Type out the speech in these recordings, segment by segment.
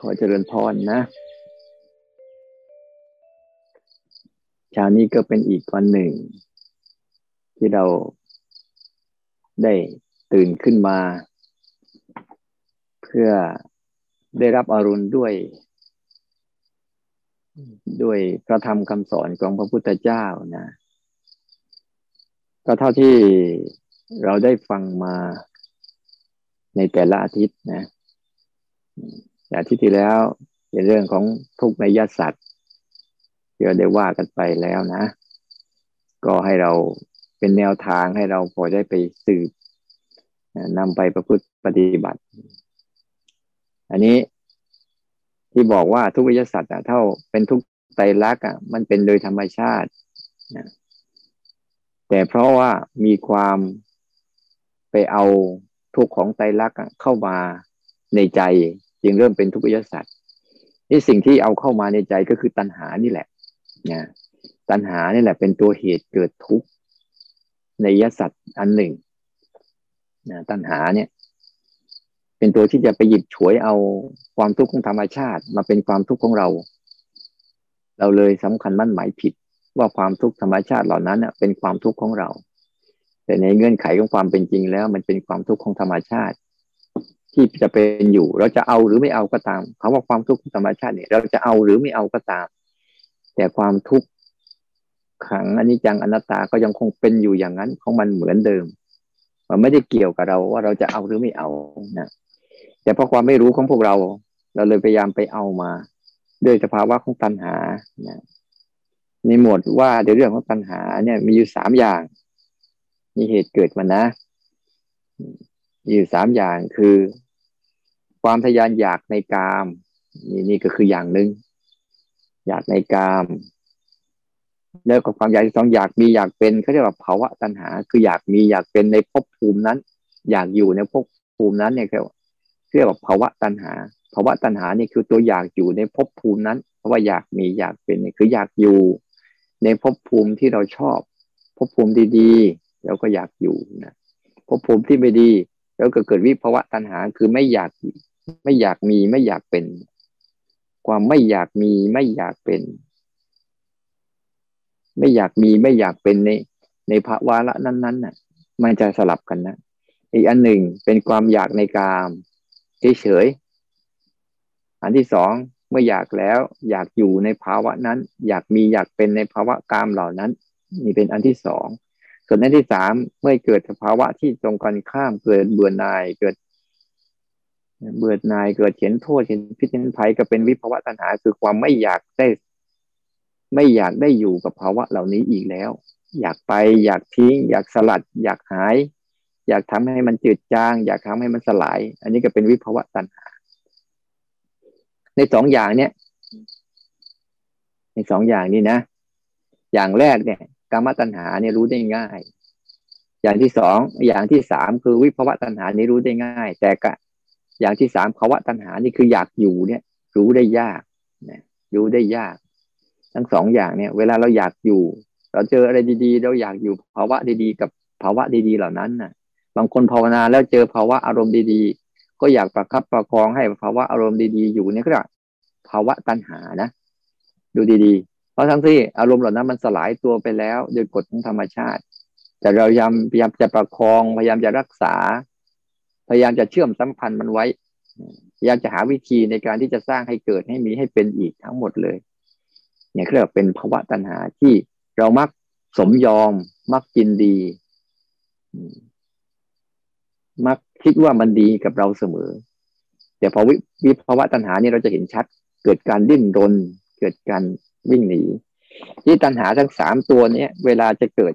ขอเจริญพรนะเช้านี้ก็เป็นอีกวันหนึ่ง ที่เราได้ตื่นขึ้นมา เพื่อได้รับอรุณด้วย ด้วยพระธรรมคำสอนของพระพุทธเจ้านะก็เท่าที่เราได้ฟังมาในแต่ละอาทิตย์นะ อาทิตย์ที่แล้วเป็นเรื่องของทุกในยสัตว์ที่เราได้ว่ากันไปแล้วนะ ก็ให้เราเป็นแนวทางให้เราพอได้ไปสืบนำไปประพฤติปฏิบัติ อันนี้ที่บอกว่าทุกวิทยาศาสตร์เท่าเป็นทุกไตรลักษณ์มันเป็นโดยธรรมชาติแต่เพราะว่ามีความไปเอาทุกของไตรลักษณ์เข้ามาในใจ จึงเริ่มเป็นทุกขยสัตว์นี่สิ่งที่เอาเข้ามาในใจก็คือตัณหานี่แหละนะตัณหานี่แหละเป็นตัวเหตุเกิดทุกข์ในยสัตว์อันหนึ่งนะตัณหาเนี่ย เป็นตัวที่จะไปหยิบฉวยเอาความทุกข์ของธรรมชาติ มาเป็นความทุกข์ของเรา เราเลยสำคัญมั่นหมายผิด ว่าความทุกข์ธรรมชาติเหล่านั้นเป็นความทุกข์ของเรา แต่ในเงื่อนไขของความเป็นจริงแล้ว มันเป็นความทุกข์ของธรรมชาติ ที่จะเป็นอยู่ เราจะเอาหรือไม่เอาก็ตามคำว่าความทุกข์ธรรมชาติเนี่ย เราจะเอาหรือไม่เอาก็ตาม แต่ความทุกข์ขังอันนี้จังอนัตตาก็ยังคงเป็นอยู่อย่างนั้นของมันเหมือนเดิม มันไม่ได้เกี่ยวกับเราว่าเราจะเอาหรือไม่เอานะแต่เพราะความไม่รู้ของพวกเรา เราเลยพยายามไปเอามา ด้วยสภาวะของตัณหานะในหมวดว่าในเรื่องของตัณหาเนี่ยมีอยู่สามอย่าง มีเหตุเกิดมานะ อยู่สามอย่างคือ ความทยานอยากในกามนี่นี่ก็คืออย่างหนึ่งอยากในกามแล้วก็ความอยากที่สองอยากมีอยากเป็นเขาเรียกว่าภาวะตัณหา คืออยากมีอยากเป็นในภพภูมินั้น อยากอยู่ในภพภูมินั้นเนี่ยเรียกว่าภาวะตัณหาภาวะตัณหานี่คือตัวอยากอยู่ในภพภูมินั้น เพราะว่าอยากมีอยากเป็นนี่คืออยากอยู่ ในภพภูมิที่เราชอบภพภูมิดีๆเราก็อยากอยู่นะภพภูมิที่ไม่ดี แล้วก็เกิดวิภาวะตัณหาคือไม่อยากไม่อยากมีไม่อยากเป็น ความไม่อยากมีไม่อยากเป็น ไม่อยากมีไม่อยากเป็นในในภาวะละนั้นๆน่ะ มันจะสลับกันนะอีกอันหนึ่งเป็นความอยากในกามเฉยๆอันที่สองเมื่ออยากแล้ว อยากอยู่ในภาวะนั้น อยากมีอยากเป็นในภาวะกามเหล่านั้น นี่เป็นอันที่สอง ส่วนอันที่สามเมื่อเกิดสภาวะที่ตรงกันข้ามเกิดเบื่อหน่ายเกิด เบื่อหน่ายเกิดเห็นโทษเห็นพิษเห็นภัยก็เป็นวิภาวะตัณหาคือความไม่อยากได้ ไม่อยากได้อยู่กับภาวะเหล่านี้อีกแล้ว อยากไปอยากทิ้ง อยากสลัด อยากหาย อยากทำให้มันจืดจาง อยากทำให้มันสลาย อันนี้ก็เป็นวิภาวะตัณหา ในสองอย่างเนี้ยในสองอย่างนี้นะ อย่างแรกเนี่ย กรรมตัณหาเนี่ยรู้ได้ง่าย อย่างที่สองอย่างที่สามคือวิภวะตัณหานี่รู้ได้ง่าย แต่กะอย่างที่สามภาวะตัณหานี่คืออยากอยู่เนี่ย รู้ได้ยากนะรู้ได้ยาก ทั้งสองอย่างเนี่ย เวลาเราอยากอยู่ เราเจออะไรดีๆ เราอยากอยู่ภาวะดีๆ กับภาวะดีๆ เหล่านั้นน่ะ บางคนภาวนาแล้วเจอภาวะอารมณ์ดีๆ ก็อยากประคับประคองให้ภาวะอารมณ์ดีๆ อยู่เนี่ยก็ภาวะตัณหานะ ดูดีๆ ราะทั้งที่อารมณ์เหล่านั้นมันสลายตัวไปแล้ว โดยกฎของธรรมชาติ แต่เราพยายามพยายามจะประคอง พยายามจะรักษา พยายามจะเชื่อมสัมพันธ์มันไว้พยายามจะหาวิธีในการที่จะสร้างให้เกิดให้มีให้เป็นอีกทั้งหมดเลยเนี่ยเรียกเป็นภาวะตัณหาที่เรามักสมยอม มักกินดี มักคิดว่ามันดีกับเราเสมอ แต่พอวิภาวะตัณหานี่เราจะเห็นชัด เกิดการดิ้นรน เกิดการ วิ่งหนีที่ตัณหาทั้งสามตัวเนี้ยเวลาจะเกิด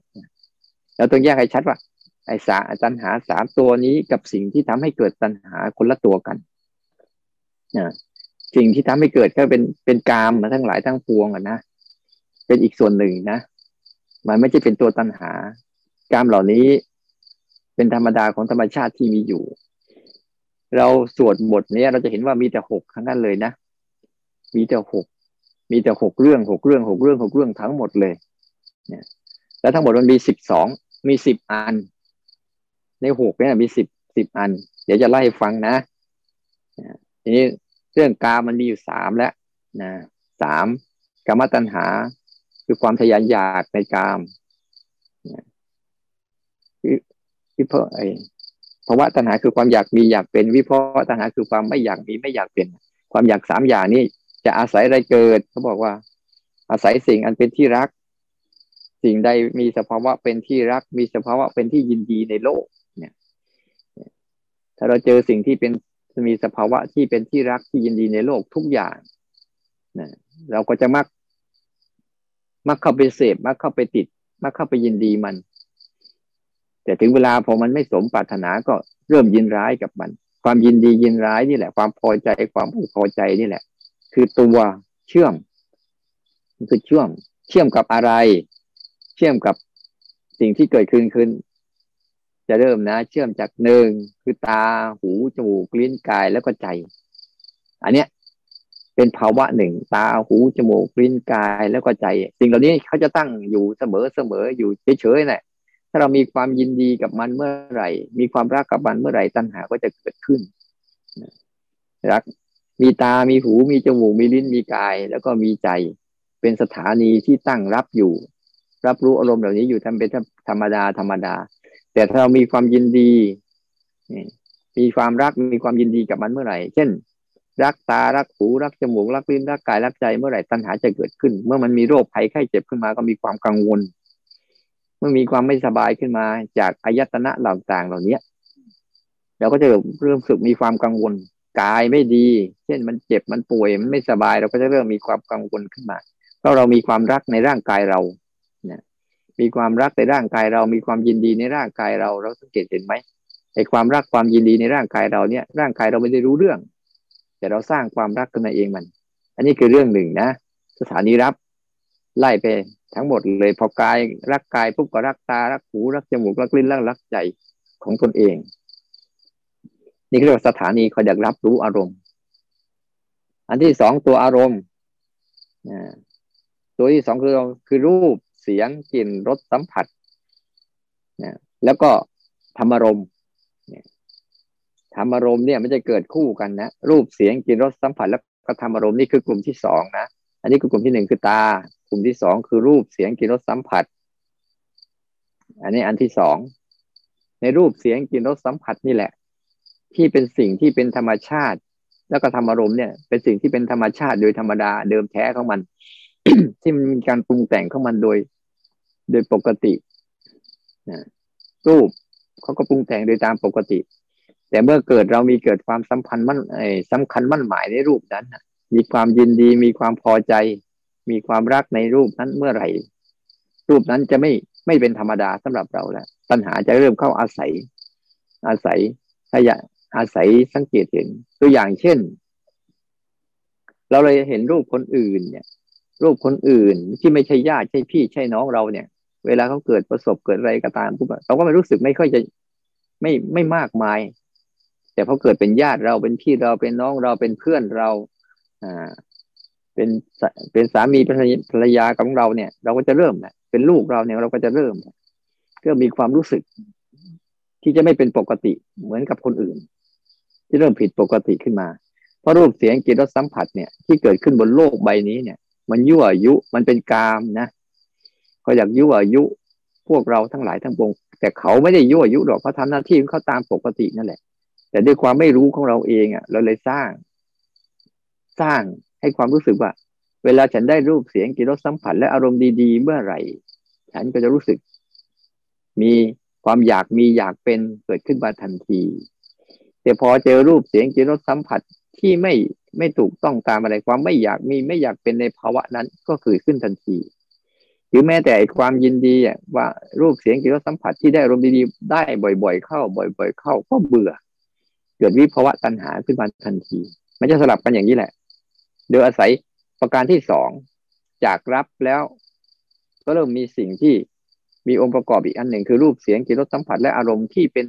เราต้องแยกให้ชัดว่าไอ้สาตัณหาสามตัวนี้กับสิ่งที่ทำให้เกิดตัณหาคนละตัวกันนะสิ่งที่ทำให้เกิดก็เป็นเป็นกามมาทั้งหลายทั้งปวงอะนะเป็นอีกส่วนหนึ่งนะมันไม่ใช่เป็นตัวตัณหา กามเหล่านี้เป็นธรรมดาของธรรมชาติที่มีอยู่ เราสวดบทนี้เราจะเห็นว่ามีแต่หกทั้งนั้นเลยนะ มีแต่หก มีแต่หกเรื่องหกเรื่องหกเรื่องหกเรื่องทั้งหมดเลยเนี่ยแล้วทั้งหมดมันมีสิบสองมีสิบอัน ในหกเนี่ยมีสิบสิบอัน เดี๋ยวจะไล่ฟังนะทีนี้เรื่องกามันมีอยู่สามแล้วนะสามกรรมตัณหา คือความทยานอยากในกามวิเพาไอภาวะตัณหาคือความอยากมีอยากเป็นวิเพาะตัณหาคือความไม่อยากมีไม่อยากเป็น ความอยากสามอย่างนี้ จะอาศัยอะไรเกิดเขาบอกว่า อาศัยสิ่งอันเป็นที่รัก สิ่งใดมีสภาวะเป็นที่รัก มีสภาวะเป็นที่ยินดีในโลก เนี่ย ถ้าเราเจอสิ่งที่เป็นมีสภาวะที่เป็นที่รักที่ยินดีในโลกทุกอย่างนะเราก็จะมัก มักเข้าไปเสพมักเข้าไปติด มักเข้าไปยินดีมัน แต่ถึงเวลาพอมันไม่สมปรารถนาก็เริ่มยินร้ายกับมัน ความยินดียินร้ายนี่แหละ ความพอใจความไม่พอใจนี่แหละ คือตัวเชื่อมคือเชื่อม เชื่อมกับอะไร เชื่อมกับสิ่งที่เกิดขึ้นขึ้น จะเริ่มนะ เชื่อมจากหนึ่งคือตาหูจมูกลิ้นกายแล้วก็ใจ อันเนี้ยเป็นภาวะหนึ่ง ตาหูจมูกลิ้นกายแล้วก็ใจ สิ่งเหล่านี้เขาจะตั้งอยู่เสมอเสมออยู่เฉยๆแหละถ้าเรามีความยินดีกับมันเมื่อไหร่ มีความรักกับมันเมื่อไหร่ตัณหาก็จะเกิดขึ้นรัก มีตา มีหู มีจมูก มีลิ้น มีกาย แล้วก็มีใจ เป็นสถานีที่ตั้งรับอยู่ รับรู้อารมณ์เหล่านี้อยู่ทำเป็นธรรมดา ธรรมดา แต่ถ้าเรามีความยินดี มีความรัก มีความยินดีกับมันเมื่อไหร่ เช่น รักตา รักหู รักจมูก รักลิ้น รักกาย รักใจ เมื่อไหร่ ตัณหาจะเกิดขึ้น เมื่อมันมีโรคภัยไข้เจ็บขึ้นมา ก็มีความกังวล เมื่อมีความไม่สบายขึ้นมา จากอายตนะเหล่าต่างเหล่านี้เราก็จะเริ่มสึกมีความกังวล กายไม่ดี เช่นมันเจ็บมันป่วยมันไม่สบายเราก็จะเริ่มมีความกังวลขึ้นมาเพราะเรามีความรักในร่างกายเรามีความรักในร่างกายเรา มีความยินดีในร่างกายเรา เราสังเกตเห็นไหมไอ้ความรักความยินดีในร่างกายเราเนี่ย ร่างกายเราไม่ได้รู้เรื่อง แต่เราสร้างความรักขึ้นมาเองมัน อันนี้คือเรื่องหนึ่งนะ สถานีรับ ไล่ไปทั้งหมดเลยพอกายรักกายปุ๊บก็รักตารักหูรักจมูกรักลิ้นรักรักใจของตนเอง นี่เรียกว่าสถานีคอยอยากรับรู้อารมณ์ อันที่สองตัวอารมณ์ตัวที่สองคือคือรูปเสียงกลิ่นรสสัมผัสนะแล้วก็ธรรมารมณ์ธรรมารมณ์เนี่ยมันจะเกิดคู่กันนะรูปเสียงกลิ่นรสสัมผัส แล้วก็ธรรมารมณ์นี่คือกลุ่มที่สองนะอันนี้คือกลุ่มที่หนึ่งคือตา กลุ่มที่สองคือรูปเสียงกลิ่นรสสัมผัส อันนี้อันที่สองในรูปเสียงกลิ่นรสสัมผัสนี่แหละ ที่เป็นสิ่งที่เป็นธรรมชาติ แล้วก็ธรรมารมณ์เนี่ย เป็นสิ่งที่เป็นธรรมชาติโดยธรรมดาเดิมแท้ของมัน ที่มันมีการปรุงแต่งของมันโดย โดยปกตินะรูปเขาก็ปรุงแต่งโดยตามปกติ แต่เมื่อเกิดเรามีเกิดความสัมพันธ์มั่นไอ้สำคัญมั่นหมายในรูปนั้นมีความยินดีมีความพอใจ มีความรักในรูปนั้นเมื่อไหร่ รูปนั้นจะไม่ไม่เป็นธรรมดาสำหรับเราแล้วปัญหาจะเริ่มเข้าอาศัย อาศัยถ้าอยาก อาศัยสังเกตเห็น ตัวอย่างเช่น เราเลยเห็นรูปคนอื่น เนี่ย รูปคนอื่นที่ไม่ใช่ญาติใช่พี่ใช่น้องเราเนี่ย เวลาเขาเกิดประสบเกิดอะไรก็ตามปุ๊บเราก็ไม่รู้สึกไม่ค่อยจะไม่ไม่มากมาย แต่พอเกิดเป็นญาติเราเป็นพี่เราเป็นน้องเราเป็นเพื่อนเราอ่าเป็นเป็นสามีภรรยาของเราเนี่ย เราก็จะเริ่มนะเป็นลูกเราเนี่ยเราก็จะเริ่มก็มีความรู้สึก ที่จะไม่เป็นปกติเหมือนกับคนอื่น ที่เริ่มผิดปกติขึ้นมา เพราะรูปเสียงกลิ่นรสสัมผัสเนี่ยที่เกิดขึ้นบนโลกใบนี้เนี่ย มันยั่วยุมันเป็นกามนะเขาอยากยั่วยุพวกเราทั้งหลายทั้งปวงแต่เขาไม่ได้ยั่วยุหรอกเขาทำหน้าที่ของเขาตามปกตินั่นแหละ แต่ด้วยความไม่รู้ของเราเองอะ เราเลยสร้าง สร้างให้ความรู้สึกว่า เวลาฉันได้รูปเสียงกิรสสัมผัสและอารมณ์ดีๆ เมื่อไหร่ ฉันก็จะรู้สึก มีความอยากมีอยากเป็นเกิดขึ้นมาทันที แต่พอเจอรูปเสียงกิรสสัมผัสที่ไม่ไม่ถูกต้องตามอะไรความไม่อยากมีไม่อยากเป็นในภาวะนั้นก็เกิดขึ้นทันที หรือแม้แต่ความยินดีว่ารูปเสียงกลิ่นรสสัมผัสที่ได้รมดีๆได้บ่อยๆ เข้า บ่อย ๆ เข้าก็เบื่อ เกิดวิภาวะตัณหาขึ้นมาทันที มันจะสลับกันอย่างนี้แหละ โดยอาศัยประการที่สองจากรับแล้ว ก็เริ่มมีสิ่งที่มีองค์ประกอบอีกอันหนึ่งคือรูปเสียงกลิ่นรสสัมผัสและอารมณ์ที่เป็น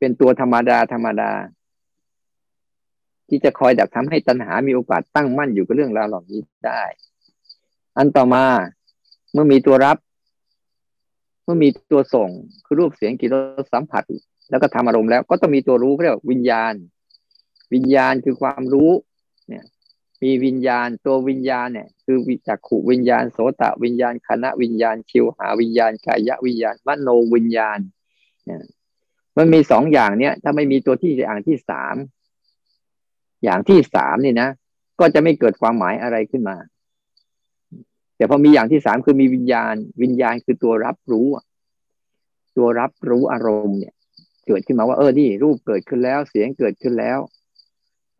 เป็นตัวธรรมดาธรรมดา ที่จะคอยดักทำให้ตัณหามีโอกาสตั้งมั่นอยู่กับเรื่องราวเหล่านี้ได้ อันต่อมาเมื่อมีตัวรับ เมื่อมีตัวส่งคือรูปเสียงกลิ่นรสสัมผัส แล้วก็ทำอารมณ์แล้ว ก็ต้องมีตัวรู้เรียกว่าวิญญาณ วิญญาณคือความรู้ เนี่ย มีวิญญาณตัววิญญาณเนี่ย คือวิจักขุวิญญาณโสตวิญญาณคณะวิญญาณชิวหาวิญญาณกายวิญญาณมโนวิญญาณเนี่ย มันมีสองอย่างเนี่ยถ้าไม่มีตัวที่อย่างที่สามอย่างที่สามนี่นะก็จะไม่เกิดความหมายอะไรขึ้นมา แต่พอมีอย่างที่สามคือมีวิญญาณ วิญญาณคือตัวรับรู้ตัวรับรู้อารมณ์เนี่ย เกิดขึ้นมาว่าเออนี่รูปเกิดขึ้นแล้วเสียงเกิดขึ้นแล้ว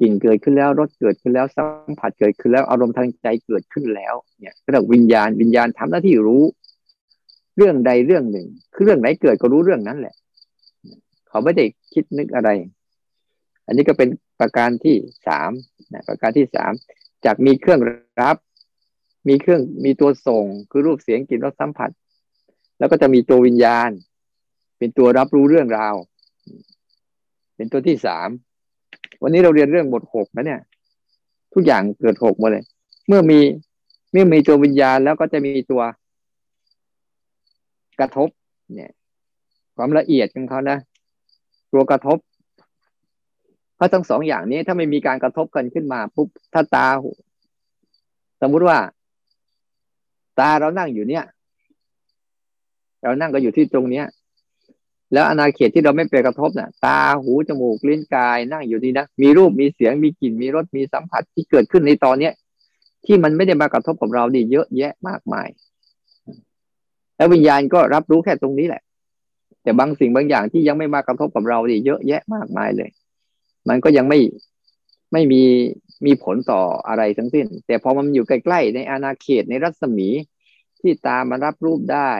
กลิ่นเกิดขึ้นแล้วรสเกิดขึ้นแล้วสัมผัสเกิดขึ้นแล้วอารมณ์ทางใจเกิดขึ้นแล้ว เนี่ยเรียกวิญญาณวิญญาณทำหน้าที่รู้ เรื่องใดเรื่องหนึ่ง คือเรื่องไหนเกิดก็รู้เรื่องนั้นแหละ เขาไม่ได้คิดนึกอะไร อันนี้ก็เป็นประการที่สามนะประการที่สามจากมีเครื่องรับ มีเครื่องมีตัวส่ง คือรูปเสียงกลิ่นรสสัมผัส แล้วก็จะมีตัววิญญาณ เป็นตัวรับรู้เรื่องราว เป็นตัวที่สามวันนี้เราเรียนเรื่องบทหกนะเนี่ย ทุกอย่างเกิดหกหมดเลย เมื่อมีเมื่อมีตัววิญญาณแล้วก็จะมีตัวกระทบ เนี่ย ความละเอียดของเขานะ ตัวกระทบเพราะทั้งสองอย่างนี้ถ้าไม่มีการกระทบกันขึ้นมาปุ๊บถ้าตา สมมุติว่า ตาเรานั่งอยู่เนี่ย เรานั่งก็อยู่ที่ตรงเนี้ย แล้วอนาเขตที่เราไม่ไปกระทบนะ่ะ ตาหูจมูกลิ้นกาย นั่งอยู่นี่นะมีรูปมีเสียงมีกลิ่นมีรสมีสัมผัสที่เกิดขึ้นในตอนเนี้ยที่มันไม่ได้มากระทบกับเราดีเยอะแยะมากมาย แล้ววิญญาณก็รับรู้แค่ตรงนี้แหละ แต่บางสิ่งบางอย่างที่ยังไม่มากระทบกับเราดีเยอะแยะมากมายเลย มันก็ยังไม่ไม่มีมีผลต่ออะไรทั้งสิ้น แต่พอมันอยู่ใกล้ๆในอาณาเขตในรัศมีที่ตามารับรูปได้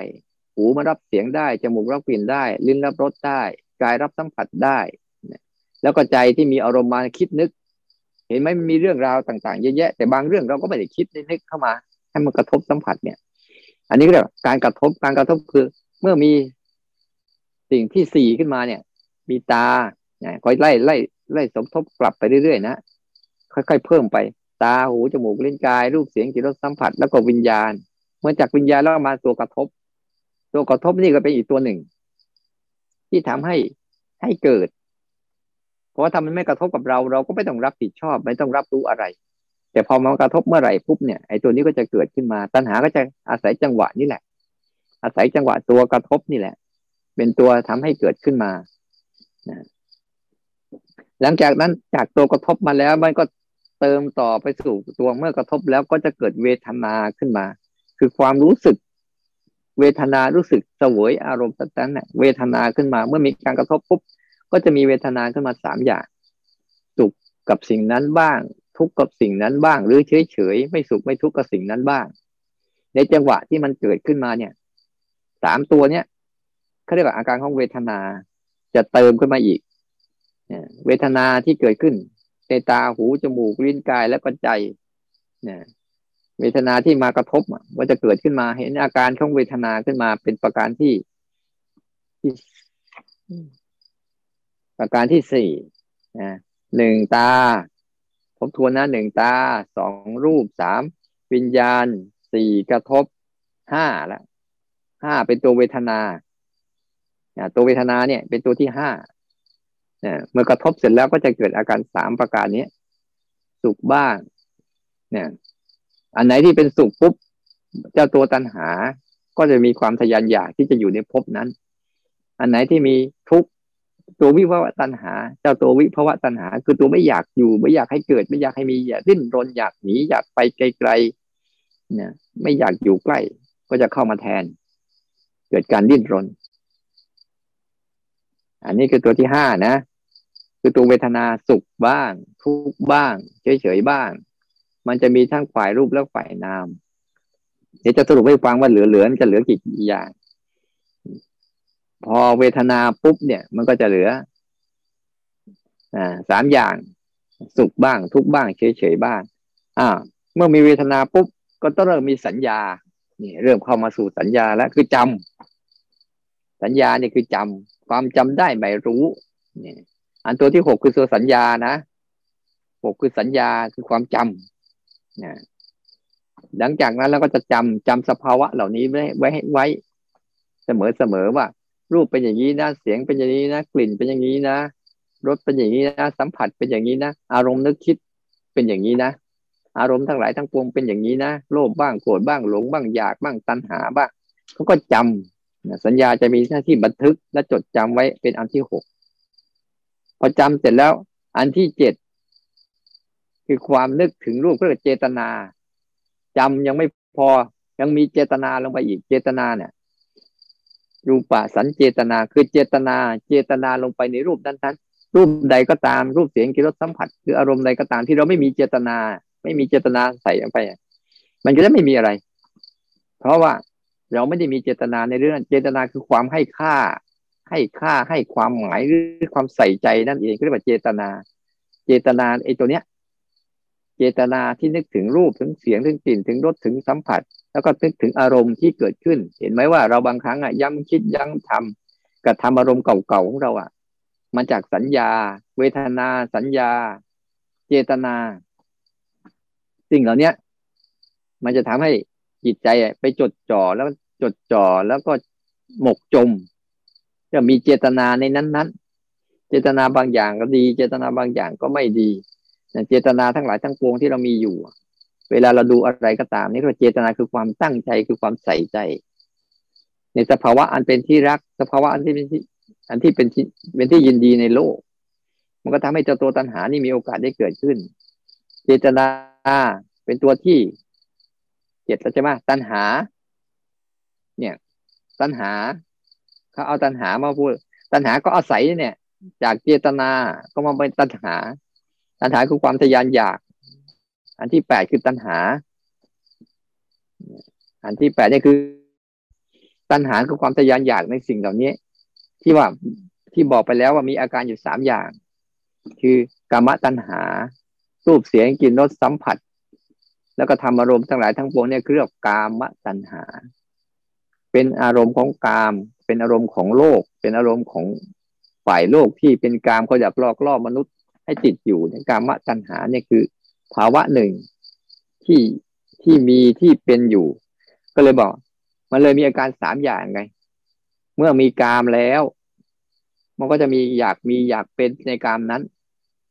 หูมารับเสียงได้ จมูกรับกลิ่นได้ ลิ้นรับรสได้ กายรับสัมผัสได้ แล้วก็ใจที่มีอารมณ์มาคิดนึก เห็นไหมมีเรื่องราวต่างๆเยอะแยะ แต่บางเรื่องเราก็ไม่ได้คิดนึกเข้ามา ให้มันกระทบสัมผัสเนี่ย อันนี้ก็เรียกการกระทบการกระทบคือ เมื่อมี สิ่งที่สี่ขึ้นมาเนี่ย มีตาเนี่ยคอยไล่ไล่ไล่สมทบกลับไปเรื่อยๆนะค่อยๆเพิ่มไป ตาหูจมูกเลิ้นกาย รูปเสียงกลิ่นรสสัมผัสแล้วก็วิญญาณ เมื่อจากวิญญาณแล้วมาตัวกระทบ ตัวกระทบนี่ก็เป็นอีกตัวหนึ่ง ที่ทำให้ให้เกิด เพราะว่าถ้ามันไม่กระทบกับเรา เราก็ไม่ต้องรับผิดชอบ ไม่ต้องรับรู้อะไร แต่พอมันกระทบเมื่อไหร่ปุ๊บเนี่ยไอ้ตัวนี้ก็จะเกิดขึ้นมา ตัณหาก็จะอาศัยจังหวะนี่แหละ อาศัยจังหวะตัวกระทบนี่แหละ เป็นตัวทำให้เกิดขึ้นมานะหลังจากนั้นจากตัวกระทบมาแล้วมันก็เติมต่อไปสู่ตัวเมื่อกระทบแล้วก็จะเกิดเวทนาขึ้นมา คือความรู้สึก เวทนารู้สึกเสวยอารมณ์ต่างๆเวทนาขึ้นมา เมื่อมีการกระทบปุ๊บก็จะมีเวทนาขึ้นมาสามอย่างสุขกับสิ่งนั้นบ้าง ทุกข์กับสิ่งนั้นบ้าง หรือเฉยเฉยไม่สุขไม่ทุกข์กับสิ่งนั้นบ้าง ในจังหวะที่มันเกิดขึ้นมาเนี่ยสามตัวเนี้ย เขาเรียกว่าอาการของเวทนา จะเติมขึ้นมาอีกเวทนาที่เกิดขึ้นในตาหูจมูกลิ้นกายและปัจจัยเวทนาที่มากระทบว่าจะเกิดขึ้นมาเห็นอาการของเวทนาขึ้นมาเป็นประการที่ที่ประการที่สี่นะหนึ่งตาทบทวนนะหนึ่งตาสองรูปสามวิญญาณสี่กระทบห้าละห้าเป็นตัวเวทนา ตัวเวทนาเนี่ย เป็นตัวที่ห้าเนี่ยเมื่อกระทบเสร็จแล้วก็จะเกิดอาการสามประการนี้สุขบ้างเนี่ย อันไหนที่เป็นสุขปุ๊บเจ้าตัวตัณหา ก็จะมีความทยานอยากที่จะอยู่ในภพนั้น อันไหนที่มีทุกตัววิภวะตัณหา เจ้าตัววิภวะตัณหา คือตัวไม่อยากอยู่ ไม่อยากให้เกิด ไม่อยากให้มีอยากดิ้นรนอยากหนีอยากไปไกลๆเนี่ย ไม่อยากอยู่ใกล้ ก็จะเข้ามาแทน เกิดการดิ้นรน อันนี้คือตัวที่ห้านะ คือตัวเวทนาสุขบ้าง ทุกบ้าง เฉยๆบ้าง มันจะมีทั้งฝ่ายรูปและฝ่ายนาม เดี๋ยวจะสรุปให้ฟังว่าเหลือๆมันจะเหลือกี่อย่าง พอเวทนาปุ๊บเนี่ย มันก็จะเหลือ อ่าสามอย่าง สุขบ้าง ทุกบ้าง เฉยๆบ้าง อ่า เมื่อมีเวทนาปุ๊บก็ต้องเริ่มมีสัญญา นี่ เริ่มเข้ามาสู่สัญญาแล้วคือจำ สัญญาเนี่ยคือจำความจำได้ไม่รู้เนี่ยอันตัวที่หกคือตัวสัญญานะหกคือสัญญาคือความจำนะหลังจากนั้นเราก็จะจำจำสภาวะเหล่านี้ไว้ไว้ไว้เสมอเสมอว่า รูปเป็นอย่างนี้นะเสียงเป็นอย่างนี้นะกลิ่นเป็นอย่างนี้นะรสเป็นอย่างนี้นะสัมผัสเป็นอย่างนี้นะอารมณ์นึกคิดเป็นอย่างนี้นะอารมณ์ทั้งหลายทั้งปวงเป็นอย่างนี้นะโลภบ้างโกรธบ้างหลงบ้างอยากบ้างตัณหาบ้างเขาก็จำ สัญญาจะมีหน้าที่บันทึกและจดจำไว้เป็นอันที่หกพอจำเสร็จแล้ว อันที่เจ็ดคือความนึกถึงรูปเพื่อเจตนาจำยังไม่พอยังมีเจตนาลงไปอีกเจตนาเนี่ยรูปะสันเจตนาคือเจตนา เจตนาลงไปในรูปนั้นๆรูปใดก็ตามรูปเสียงกิริสัมผัสหรืออารมณ์ใดก็ตามที่เราไม่มีเจตนา ไม่มีเจตนาใส่ลงไป มันก็จะไม่มีอะไร เพราะว่า เราไม่ได้มีเจตนาในเรื่องเจตนาคือความให้ค่า ให้ค่าให้ความหมายหรือความใส่ใจนั่นเองเรียกว่าเจตนา เจตนาไอ้ตัวเนี้ย เจตนาที่นึกถึงรูปถึงเสียงถึงกลิ่นถึงรสถึงสัมผัส แล้วก็นึกถึงอารมณ์ที่เกิดขึ้น เห็นไหมว่าเราบางครั้งอะย้ำคิดย้ำทำกับทำอารมณ์เก่าๆของเราอะมาจากสัญญา เวทนา สัญญา เจตนา สิ่งเหล่านี้มันจะทำให้จิตใจไปจดจ่อแล้ว จดจ่อแล้วก็หมกจม จะมีเจตนาในนั้นๆ เจตนาบางอย่างก็ดี เจตนาบางอย่างก็ไม่ดีเจตนาทั้งหลายทั้งปวงที่เรามีอยู่ เวลาเราดูอะไรก็ตาม นี่ก็เจตนาคือความตั้งใจคือความใส่ใจ ในสภาวะอันเป็นที่รัก สภาวะอันที่เป็นที่อันที่เป็นที่เป็นที่ยินดีในโลก มันก็ทำให้เจ้าตัวตัณหานี่มีโอกาสได้เกิดขึ้น เจตนาเป็นตัวที่เจ็ดแล้วใช่ไหมตัณหา เนี่ย ตัณหาเขาเอาตัณหามาพูด ตัณหาก็อาศัยเนี่ย จากเจตนาก็มาเป็นตัณหา ตัณหาคือความทยานอยาก อันที่แปดคือตัณหา อันที่แปดนี่คือ ตัณหาคือความทยานอยากในสิ่งเหล่านี้ ที่ว่าที่บอกไปแล้วว่ามีอาการอยู่สามอย่าง คือกามตัณหา รูปเสียงกลิ่นรสสัมผัส แล้วก็ทำอารมณ์ทั้งหลายทั้งปวงเนี่ยคือเรียกกามตัณหา เป็นอารมณ์ของกาม เป็นอารมณ์ของโลก เป็นอารมณ์ของฝ่ายโลกที่เป็นกามเขาอยากลอกล่อมนุษย์ให้ติดอยู่ในกามตัณหาเนี่ยคือ ภาวะหนึ่งที่ที่มีที่เป็นอยู่ ก็เลยบอก มันเลยมีอาการสามอย่างไง เมื่อมีกามแล้ว มันก็จะมีอยากมีอยากเป็นในกามนั้น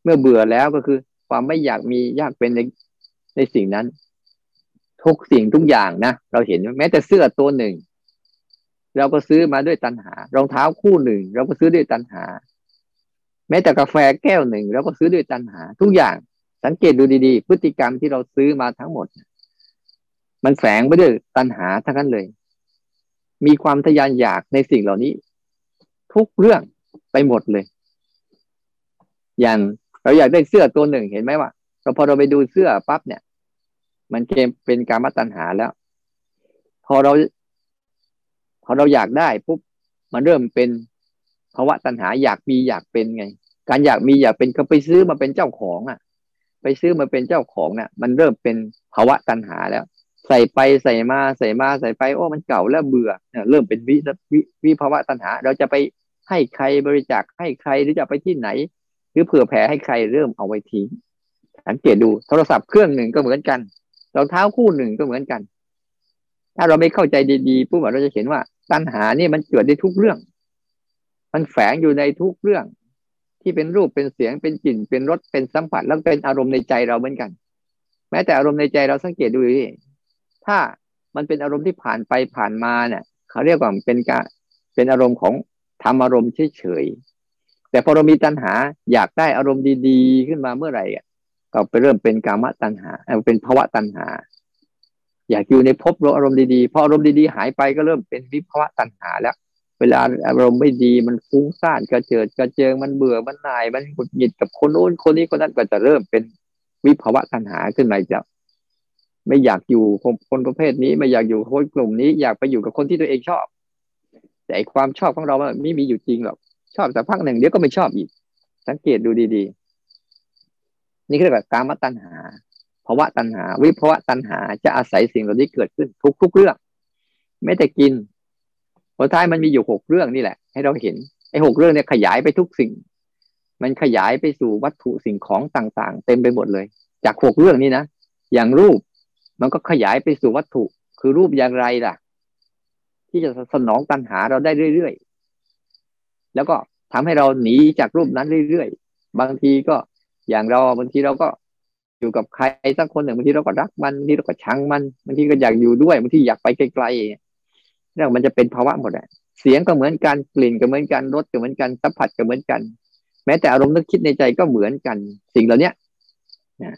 เมื่อเบื่อแล้วก็คือ ความไม่อยากมีอยากเป็นในในสิ่งนั้น ทุกสิ่งทุกอย่างนะเราเห็นแม้แต่เสื้อตัวหนึ่ง เราก็ซื้อมาด้วยตัณหา รองเท้าคู่หนึ่ง เราก็ซื้อด้วยตัณหา แม้แต่กาแฟแก้วหนึ่งเราก็ซื้อด้วยตัณหา ทุกอย่างสังเกตดูดีๆ พฤติกรรมที่เราซื้อมาทั้งหมด มันแฝงไปด้วยตัณหาทั้งนั้นเลย มีความทยานอยากในสิ่งเหล่านี้ ทุกเรื่องไปหมดเลย อย่างเราอยากได้เสื้อตัวหนึ่งเห็นไหมว่าเราพอเราไปดูเสื้อปั๊บเนี่ย มันเกมเป็นการมาตัณหาแล้ว พอเรา พอเราอยากได้ปุ๊บมันเริ่มเป็นภาวะตัณหาอยากมีอยากเป็นไง การอยากมีอยากเป็นก็ไปซื้อมาเป็นเจ้าของอะ ไปซื้อมาเป็นเจ้าของเนะ่ยมันเริ่มเป็นภาวะตัณหาแล้ว ใส่ไปใส่มาใส่มาใส่ไปโอ้มันเก่าแล้วเบื่อเนี่ยเริ่มเป็นวิวิวิภาวะตัณหา เราจะไปให้ใครบริจาคให้ใครหรือจะไปที่ไหน หรือเผื่อแผ่ให้ใครเริ่มเอาไว้ทิ้งสังเกตดูโทรศัพท์เครื่องหนึ่งก็เหมือนกันรองเท้าคู่หนึ่งก็เหมือนกัน ถ้าเราไม่เข้าใจดีๆปุ๊บเราจะเห็นว่า ตัณหานี่มันเกิดได้ทุกเรื่อง มันแฝงอยู่ในทุกเรื่อง ที่เป็นรูปเป็นเสียงเป็นกลิ่นเป็นรสเป็นสัมผัสแล้วเป็นอารมณ์ในใจเราเหมือนกัน แม้แต่อารมณ์ในใจเราสังเกตดูดิถ้ามันเป็นอารมณ์ที่ผ่านไปผ่านมาเนี่ย เขาเรียกว่าเป็นการเป็นอารมณ์ของทำอารมณ์เฉยๆแต่พอเรามีตัณหาอยากได้อารมณ์ดี ๆ ขึ้นมาเมื่อไหร่ก็ไปเริ่มเป็นกามตัณหาเป็นภาวะตัณหา อยากอยู่ในภพอารมณ์ดีๆพออารมณ์ดีๆหายไปก็เริ่มเป็นวิภวะตัณหาแล้ว เวลาอารมณ์ไม่ดีมันฟุ้งซ่านกระเจิดกระเจิงมันเบื่อมันหน่ายมันหงุดหงิดกับคนโน้นคนนี้คนนั้นก็จะเริ่มเป็นวิภวะตัณหาขึ้นมาจะไม่อยากอยู่คนประเภทนี้ ไม่อยากอยู่คนกลุ่มนี้ อยากไปอยู่กับคนที่ตัวเองชอบ แต่ความชอบของเราไม่มีอยู่จริงหรอกชอบแต่พักหนึ่งเดี๋ยวก็ไม่ชอบอีก สังเกตดูดีๆ นี่คือแบบการมตัณหา ภาวะตัณหา วิภาวะตัณหาจะอาศัยสิ่งเหล่านี้เกิดขึ้นทุกๆเรื่อง ไม่แต่กินผลท้ายมันมีอยู่หกเรื่องนี่แหละ ให้เราเห็นไอ้หกเรื่องเนี่ยขยายไปทุกสิ่ง มันขยายไปสู่วัตถุสิ่งของต่างๆ เต็มไปหมดเลย จากหกเรื่องนี้นะอย่างรูปมันก็ขยายไปสู่วัตถุ คือรูปอย่างไรล่ะ ที่จะสนองตัณหาเราได้เรื่อยๆแล้วก็ทำให้เราหนีจากรูปนั้นเรื่อยๆบางทีก็อย่างเราบางทีเราก็ อยู่กับใครสักคนหนึ่งบางทีเราก็รักมันบางทีเราก็ชังมันบางทีก็อยากอยู่ด้วยบางทีอยากไปไกลๆเรื่องมันจะเป็นภาวะหมดอะเสียงก็เหมือนกันกลิ่นก็เหมือนกันรสก็เหมือนกันสัมผัสก็เหมือนกัน แม้แต่อารมณ์นึกคิดในใจก็เหมือนกัน สิ่งเหล่านี้นะ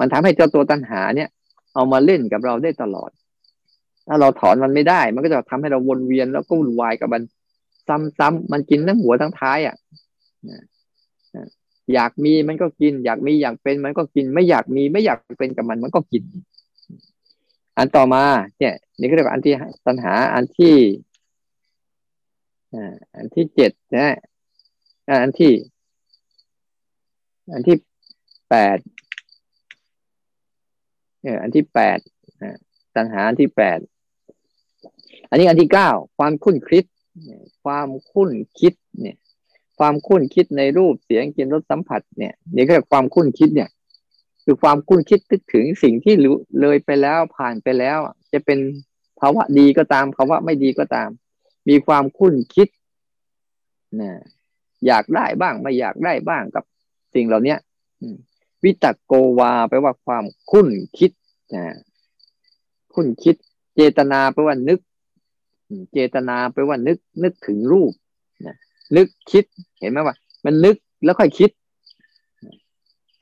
มันทำให้เจ้าตัวตัณหาเนี่ย เอามาเล่นกับเราได้ตลอด ถ้าเราถอนมันไม่ได้ มันก็จะทำให้เราวนเวียนแล้วก็วุ่นวายกับมัน ซ้ำๆมันกินทั้งหัวทั้งท้ายอะ อยากมีมันก็กิน อยากมีอยากเป็นมันก็กิน ไม่อยากมีไม่อยากเป็นกับมันมันก็กิน อันต่อมา เนี่ยนี่ก็เรียกว่าอันที่ตัณหาอันที่อันที่เจ็ดนะอันที่ อันที่แปดเนี่ยอันที่แปดตัณหาอันที่แปดอันนี้อันที่เก้าความคุ้นคิด ความคุ้นคิด เนี่ย ความคุ้นคิดในรูปเสียงกินรสสัมผัสเนี่ยนี่ก็ความคุ้นคิดเนี่ย คือความคุ้นคิดนึกถึงสิ่งที่เลยไปแล้วผ่านไปแล้ว จะเป็นภาวะดีก็ตามภาวะไม่ดีก็ตาม มีความคุ้นคิดนะอยากได้บ้างไม่อยากได้บ้างกับสิ่งเหล่านี้วิตกโกวาแปลว่าความคุ้นคิดนะคุ้นคิด เจตนาแปลว่านึก เจตนาแปลว่านึก นึกถึงรูปนะนึกคิด เห็นไหมว่า มันนึกแล้วค่อยคิด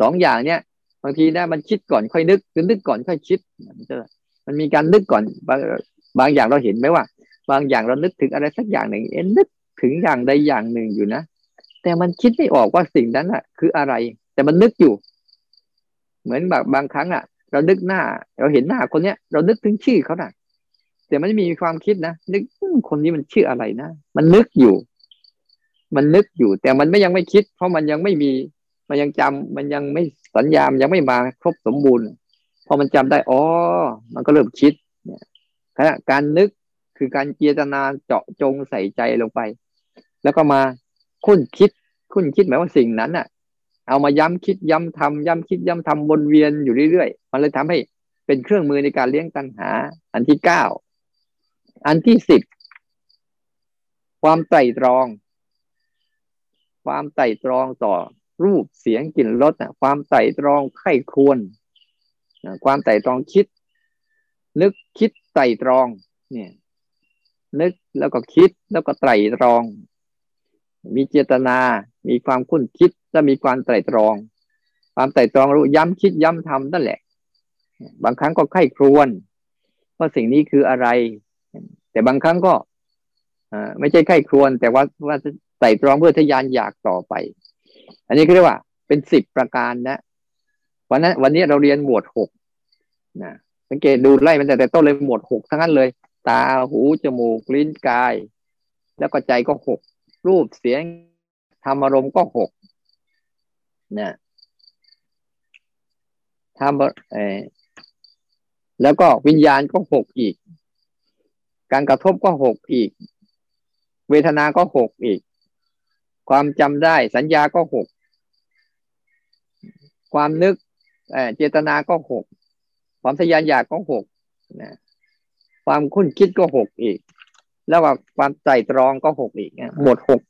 สองอย่างเนี้ยบางทีนะมันคิดก่อนค่อยนึกหรือนึกก่อนค่อยคิดมันจะมันมีการนึกก่อนบางบางอย่างเราเห็นไหมว่า บางอย่างเรานึกถึงอะไรสักอย่างหนึ่งเอ็นนึกถึงอย่างใดอย่างหนึ่งอยู่นะแต่มันคิดไม่ออกว่าสิ่งนั้นอะ คืออะไร แต่มันนึกอยู่ เหมือนแบบบางครั้งอะ เรานึกหน้า เราเห็นหน้าคนเนี้ย เรานึกถึงชื่อเขาน่ะ แต่มันไม่มีความคิดนะนึกคนนี้มันชื่ออะไรนะมันนึกอยู่ มันนึกอยู่ แต่มันไม่ยังไม่คิด เพราะมันยังไม่มี มันยังจำมันยังไม่สัญญาณยังไม่มาครบสมบูรณ์พอมันจำได้อ๋อมันก็เริ่มคิดเนี่ยขณะการนึกคือการเจตนาเจาะจงใส่ใจลงไป แล้วก็มาคุ้นคิด คุ้นคิดหมายว่าสิ่งนั้นอะเอามาย้ำคิดย้ำทำย้ำคิดย้ำทำวนเวียนอยู่เรื่อยๆ มันเลยทำให้เป็นเครื่องมือในการเลี้ยงตัณหา อันที่เก้า อันที่สิบความไตรตรอง ความไตรตรองต่อรูปเสียงกลิ่นรสอะความไตรตรองไข้ควรความไตรตรองคิด นึกคิดไตรตรอง เนี่ย นึกแล้วก็คิดแล้วก็ไตรตรอง มีเจตนา มีความคุ้นคิดและมีความไตรตรอง ความไตรตรองรู้ย้ำคิดย้ำทำนั่นแหละ บางครั้งก็ไข้ครวนว่าสิ่งนี้คืออะไร แต่บางครั้งก็ไม่ใช่ไข้ครวน แต่ว่าว่า ไต่ตรองเพื่อทยานอยากต่อไป อันนี้เรียกว่า เป็นสิบประการนะวันนั้น วันนี้เราเรียนหมวดหกนะสังเกตดูไล่มันแต่แต่ต้นเลยหมวดหกทั้งนั้นเลย ตาหูจมูกลิ้นกาย แล้วก็ใจก็หกรูปเสียงธรรมอารมณ์ก็หกนะทำเอแล้วก็วิญญาณก็หกอีก การกระทบก็หกอีก เวทนาก็หกอีก ความจำได้สัญญาก็หกความนึกเจตนาก็หกความทยานอยากก็หกนะความคุ้นคิดก็หกอีก แล้วว่าความใจตรองก็หกอีกหมดหก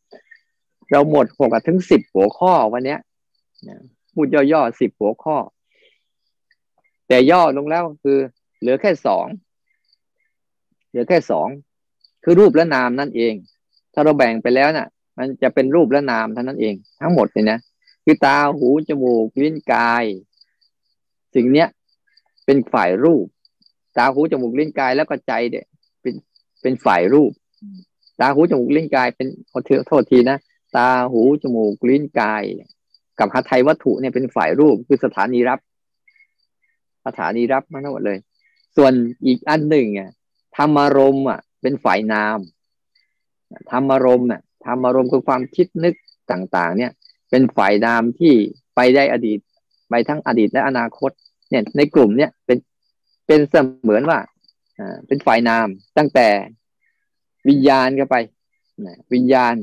เราหมดหกถึงสิบหัวข้อวันเนี้ยพูดย่อๆสิบหัวข้อ แต่ย่อลงแล้วคือ เหลือแค่สองเหลือแค่สองคือรูปและนามนั่นเอง ถ้าเราแบ่งไปแล้วน่ะ มันจะเป็นรูปและนามเท่านั้นเอง ทั้งหมดเลยนะคือตาหูจมูกลิ้นกาย สิ่งเนี้ย เป็นฝ่ายรูป ตาหูจมูกลิ้นกายแล้วก็ใจเด็เป็นเป็นฝ่ายรูป ตาหูจมูกลิ้นกายเป็นขอโทษทีนะตาหูจมูกลิ้นกาย กับหาไทยวัตถุเนี่ยเป็นฝ่ายรูปคือสถานีรับสถานีรับมาทั้งหมดเลย ส่วนอีกอันหนึ่งอะธรรมารมอะ เป็นฝ่ายนามธรรมารมอะ ธรรมารมณ์คือความคิดนึกต่างๆ เนี่ย เป็นฝ่ายนามที่ไปได้อดีต ไปทั้งอดีตและอนาคต เนี่ย ในกลุ่มเนี่ยเป็นเป็นเสมือนว่าเป็นฝ่ายนาม ตั้งแต่วิญญาณก็ไปวิญญาณ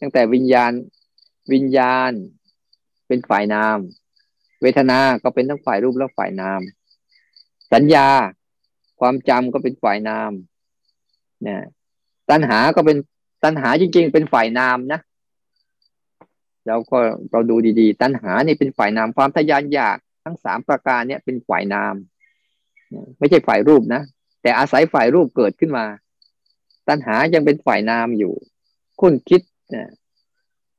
ตั้งแต่วิญญาณวิญญาณ เป็นฝ่ายนาม เวทนา ก็เป็นทั้งฝ่ายรูปและฝ่ายนาม สัญญาความจำก็เป็นฝ่ายนามนะตัณหาก็เป็น ตัณหาจริง ๆ เป็นฝ่ายนามนะเราก็เราดูดีๆ ตัณหาเนี่ยเป็นฝ่ายนามความทยานอยากทั้งทั้งสามประการเนี่ยเป็นฝ่ายนาม ไม่ใช่ฝ่ายรูปนะ แต่อาศัยฝ่ายรูปเกิดขึ้นมา ตัณหายังเป็นฝ่ายนามอยู่ คุณคิดนะ